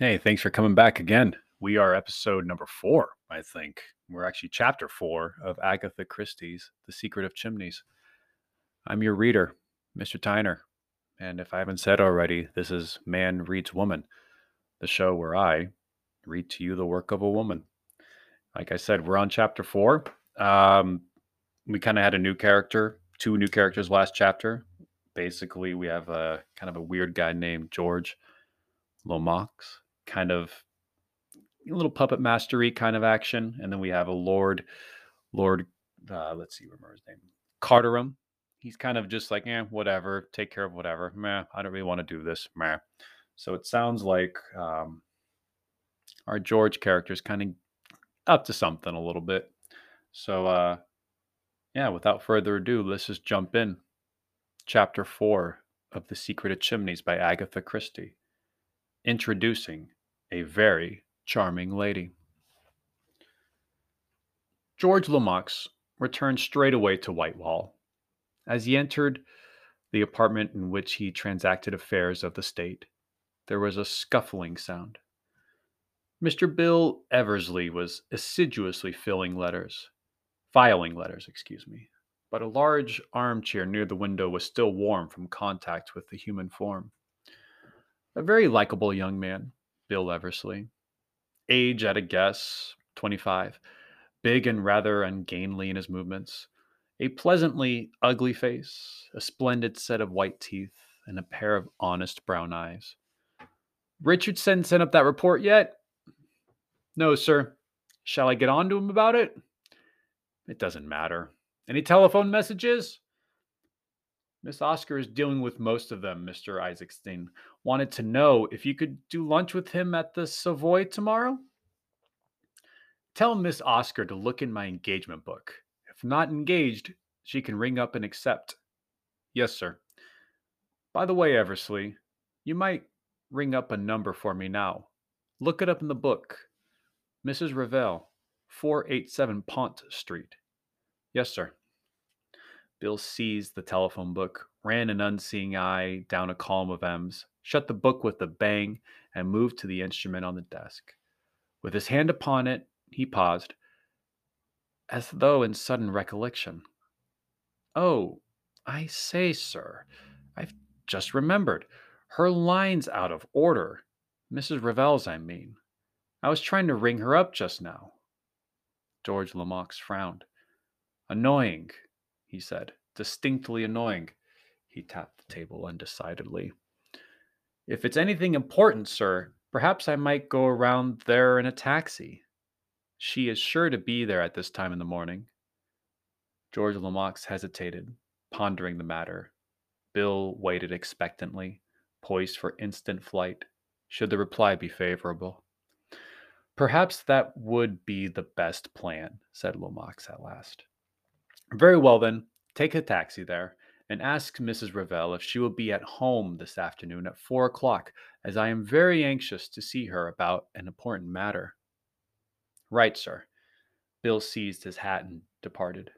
Hey, thanks for coming back again. We are episode number four, I think. We're actually chapter four of Agatha Christie's The Secret of Chimneys. I'm your reader, Mr. Tyner. And if I haven't said already, this is Man Reads Woman, the show where I read to you the work of a woman. Like I said, we're on chapter four. Um, we kind of had a new character, two new characters last chapter. Basically, we have a kind of a weird guy named George Lomax, kind of a little puppet mastery kind of action, and then we have a Lord, Lord, uh, let's see, remember his name, Caterham. He's kind of just like, yeah, whatever, take care of whatever. Meh, I don't really want to do this. Meh. So it sounds like um, our George character is kind of up to something a little bit. So, uh, yeah, without further ado, let's just jump in. Chapter 4 of The Secret of Chimneys by Agatha Christie. Introducing a very charming lady. George Lomax returned straight away to Whitehall. As he entered the apartment in which he transacted affairs of the state, there was a scuffling sound. Mr. Bill Eversley was assiduously filling letters, filing letters, excuse me, but a large armchair near the window was still warm from contact with the human form. A very likable young man, Bill Eversley. Age at a guess, 25. Big and rather ungainly in his movements. A pleasantly ugly face, a splendid set of white teeth, and a pair of honest brown eyes. Richardson sent up that report yet? No, sir. Shall I get on to him about it? It doesn't matter. Any telephone messages? Miss Oscar is dealing with most of them, Mr. Isaacstein. Wanted to know if you could do lunch with him at the Savoy tomorrow? Tell Miss Oscar to look in my engagement book. If not engaged, she can ring up and accept. Yes, sir. By the way, Eversley, you might ring up a number for me now. Look it up in the book. Mrs. Revell, 487 Pont Street. Yes, sir. Bill seized the telephone book, ran an unseeing eye down a column of M's, shut the book with a bang, and moved to the instrument on the desk. With his hand upon it, he paused, as though in sudden recollection. Oh, I say, sir, I've just remembered. Her line's out of order. Mrs. Revell's, I mean. I was trying to ring her up just now. George Lomax frowned. Annoying, he said. Distinctly annoying. He tapped the table undecidedly. If it's anything important, sir, perhaps I might go around there in a taxi. She is sure to be there at this time in the morning. George Lomax hesitated, pondering the matter. Bill waited expectantly, poised for instant flight, should the reply be favorable. Perhaps that would be the best plan, said Lomax at last. Very well, then, take a taxi there and ask Mrs. Revell if she will be at home this afternoon at four o'clock, as I am very anxious to see her about an important matter. Right, sir. Bill seized his hat and departed.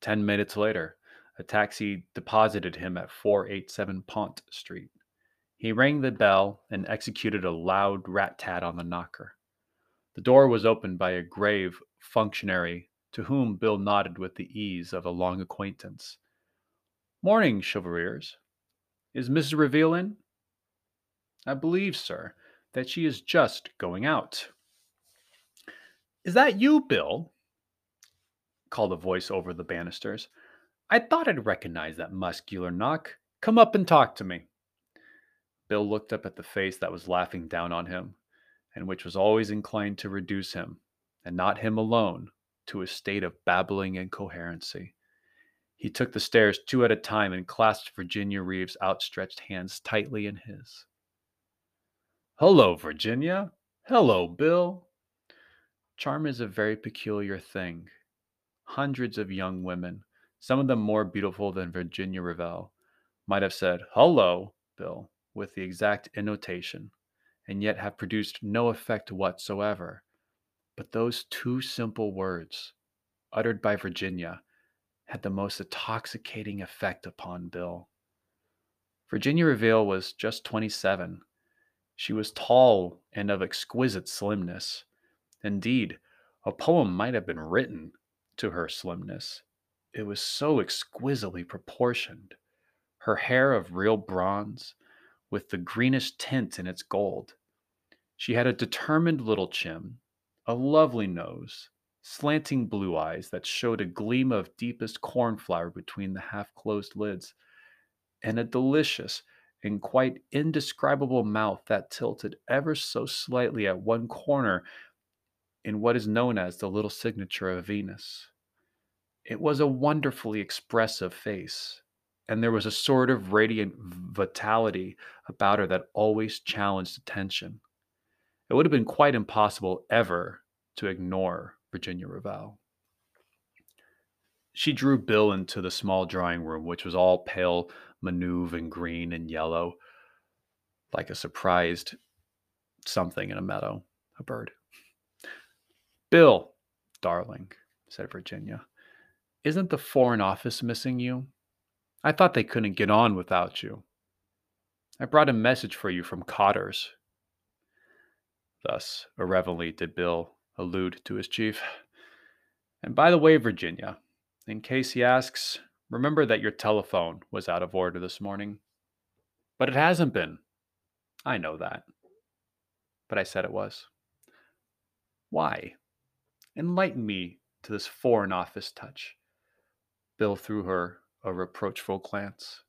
Ten minutes later, a taxi deposited him at 487 Pont Street. He rang the bell and executed a loud rat tat on the knocker. The door was opened by a grave functionary to whom Bill nodded with the ease of a long acquaintance. Morning, Chevaliers. Is Mrs. Revell in? I believe, sir, that she is just going out. Is that you, Bill? called a voice over the banisters. I thought I'd recognize that muscular knock. Come up and talk to me. Bill looked up at the face that was laughing down on him, and which was always inclined to reduce him, and not him alone, to a state of babbling incoherency. He took the stairs two at a time and clasped Virginia Revell's outstretched hands tightly in his. Hello, Virginia. Hello, Bill. Charm is a very peculiar thing. Hundreds of young women, some of them more beautiful than Virginia Revell, might have said, Hello, Bill, with the exact intonation, and yet have produced no effect whatsoever. But those two simple words, uttered by Virginia, had the most intoxicating effect upon Bill. Virginia Revell was just 27, She was tall and of exquisite slimness. Indeed, a poem might have been written to her slimness. It was so exquisitely proportioned. Her hair of real bronze, with the greenish tint in its gold. She had a determined little chin, a lovely nose, slanting blue eyes that showed a gleam of deepest cornflower between the half closed lids, and a delicious and quite indescribable mouth that tilted ever so slightly at one corner in what is known as the little signature of Venus. It was a wonderfully expressive face, and there was a sort of radiant vitality about her that always challenged attention. It would have been quite impossible ever to ignore Virginia Revell. She drew Bill into the small drawing room, which was all pale mauve and green and yellow, like a surprised something in a meadow, a bird. Bill, darling, said Virginia, isn't the Foreign Office missing you? I thought they couldn't get on without you. I brought a message for you from Codders. Thus, irreverently did Bill allude to his chief. And by the way, Virginia, in case he asks, remember that your telephone was out of order this morning. But it hasn't been. I know that. But I said it was. Why? Enlighten me to this foreign office touch. Bill threw her a reproachful glance.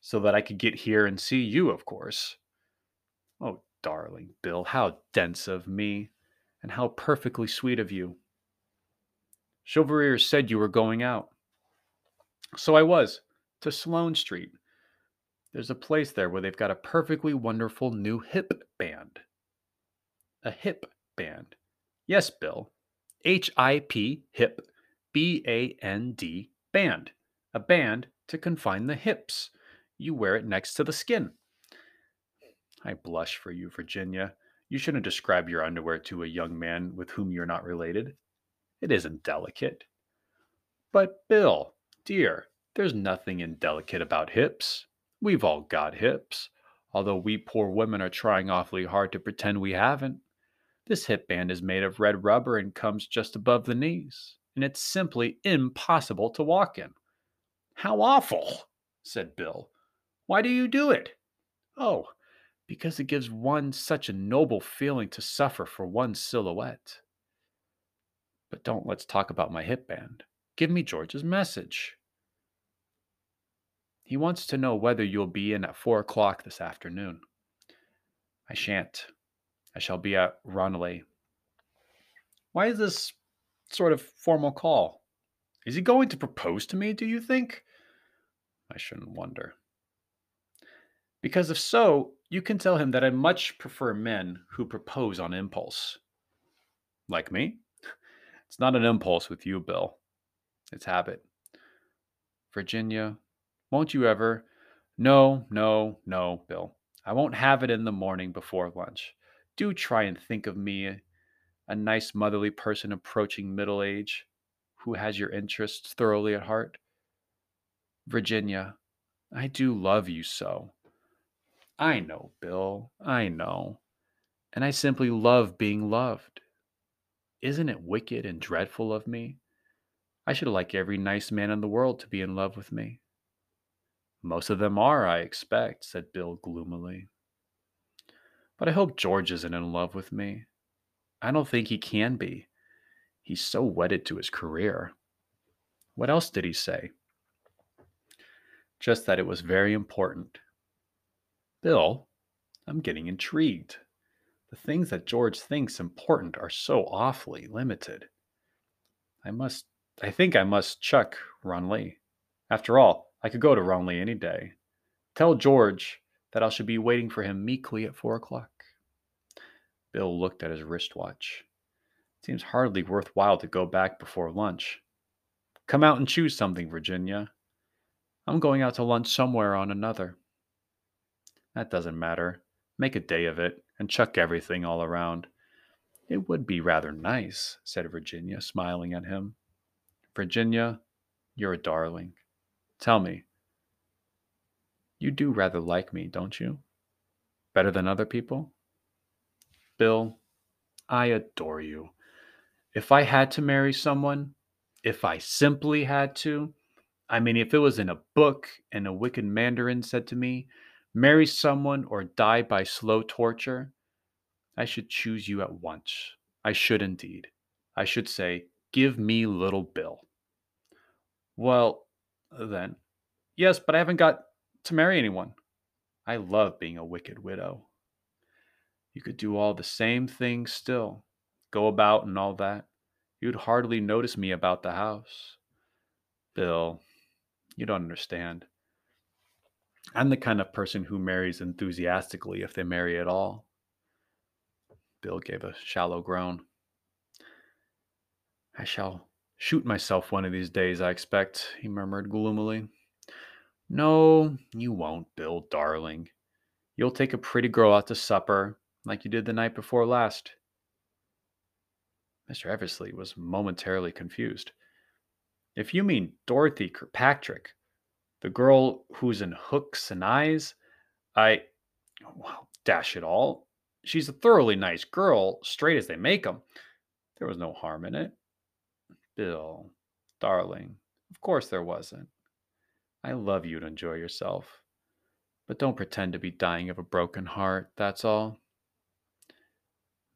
So that I could get here and see you, of course. Darling Bill, how dense of me, and how perfectly sweet of you. Chevalier said you were going out. So I was, to Sloane Street. There's a place there where they've got a perfectly wonderful new hip band. A hip band. Yes, Bill. H I P, hip, B A N D, band. A band to confine the hips. You wear it next to the skin. I blush for you, Virginia. You shouldn't describe your underwear to a young man with whom you're not related. It isn't delicate. But, Bill, dear, there's nothing indelicate about hips. We've all got hips, although we poor women are trying awfully hard to pretend we haven't. This hip band is made of red rubber and comes just above the knees, and it's simply impossible to walk in. How awful, said Bill. Why do you do it? Oh, because it gives one such a noble feeling to suffer for one's silhouette. But don't let's talk about my hip band. Give me George's message. He wants to know whether you'll be in at four o'clock this afternoon. I shan't. I shall be at Ranelagh. Why is this sort of formal call? Is he going to propose to me, do you think? I shouldn't wonder. Because if so, you can tell him that I much prefer men who propose on impulse. Like me? It's not an impulse with you, Bill. It's habit. Virginia, won't you ever? No, no, no, Bill. I won't have it in the morning before lunch. Do try and think of me, a nice motherly person approaching middle age, who has your interests thoroughly at heart. Virginia, I do love you so. I know, Bill, I know. And I simply love being loved. Isn't it wicked and dreadful of me? I should like every nice man in the world to be in love with me. Most of them are, I expect, said Bill gloomily. But I hope George isn't in love with me. I don't think he can be. He's so wedded to his career. What else did he say? Just that it was very important. Bill, I'm getting intrigued the things that George thinks important are so awfully limited. I must, I think I must chuck Ranelagh. After all, I could go to Ranelagh any day. Tell George that I shall be waiting for him meekly at four o'clock. Bill looked at his wristwatch. It seems hardly worthwhile to go back before lunch. Come out and choose something, Virginia. I'm going out to lunch somewhere on another. That doesn't matter. Make a day of it and chuck everything all around. It would be rather nice, said Virginia, smiling at him. Virginia, you're a darling. Tell me, you do rather like me, don't you? better than other people? Bill, I adore you. If I had to marry someone, if I simply had to, I mean, if it was in a book and a wicked Mandarin said to me, marry someone or die by slow torture, I should choose you at once. I should indeed. I should say, give me little Bill. Well, uh, then, yes, but I haven't got to marry anyone. I love being a wicked widow. You could do all the same things still, go about and all that. You'd hardly notice me about the house. Bill, you don't understand. I'm the kind of person who marries enthusiastically if they marry at all. Bill gave a shallow groan. I shall shoot myself one of these days, I expect, he murmured gloomily. No, you won't, Bill, darling. You'll take a pretty girl out to supper, like you did the night before last. Mr. Eversley was momentarily confused. If you mean Dorothy Kirkpatrick, the girl who's in hooks and eyes, I. Well, dash it all. She's a thoroughly nice girl, straight as they make 'em. There was no harm in it. Bill, darling, of course there wasn't. I love you to enjoy yourself. But don't pretend to be dying of a broken heart, that's all.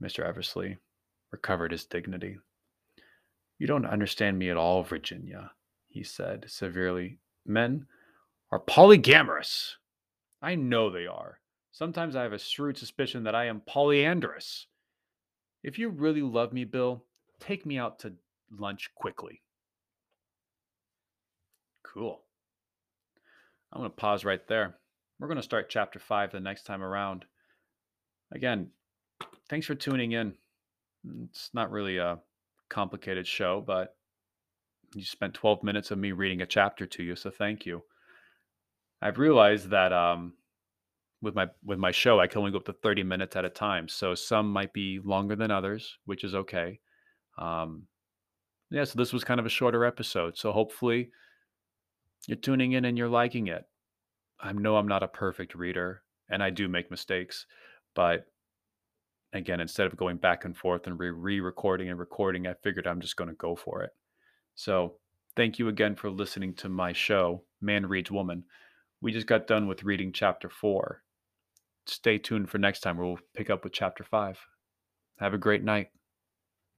Mr. Eversley recovered his dignity. You don't understand me at all, Virginia, he said severely. Men are polygamous. I know they are. Sometimes I have a shrewd suspicion that I am polyandrous. If you really love me, Bill, take me out to lunch quickly. Cool. I'm going to pause right there. We're going to start chapter five the next time around. Again, thanks for tuning in. It's not really a complicated show, but you spent 12 minutes of me reading a chapter to you, so thank you. I've realized that um, with my with my show, I can only go up to 30 minutes at a time, so some might be longer than others, which is okay. Um, yeah, so this was kind of a shorter episode, so hopefully you're tuning in and you're liking it. I know I'm not a perfect reader, and I do make mistakes, but again, instead of going back and forth and re recording and recording, I figured I'm just going to go for it. So, thank you again for listening to my show, Man Reads Woman. We just got done with reading chapter four. Stay tuned for next time where we'll pick up with chapter five. Have a great night.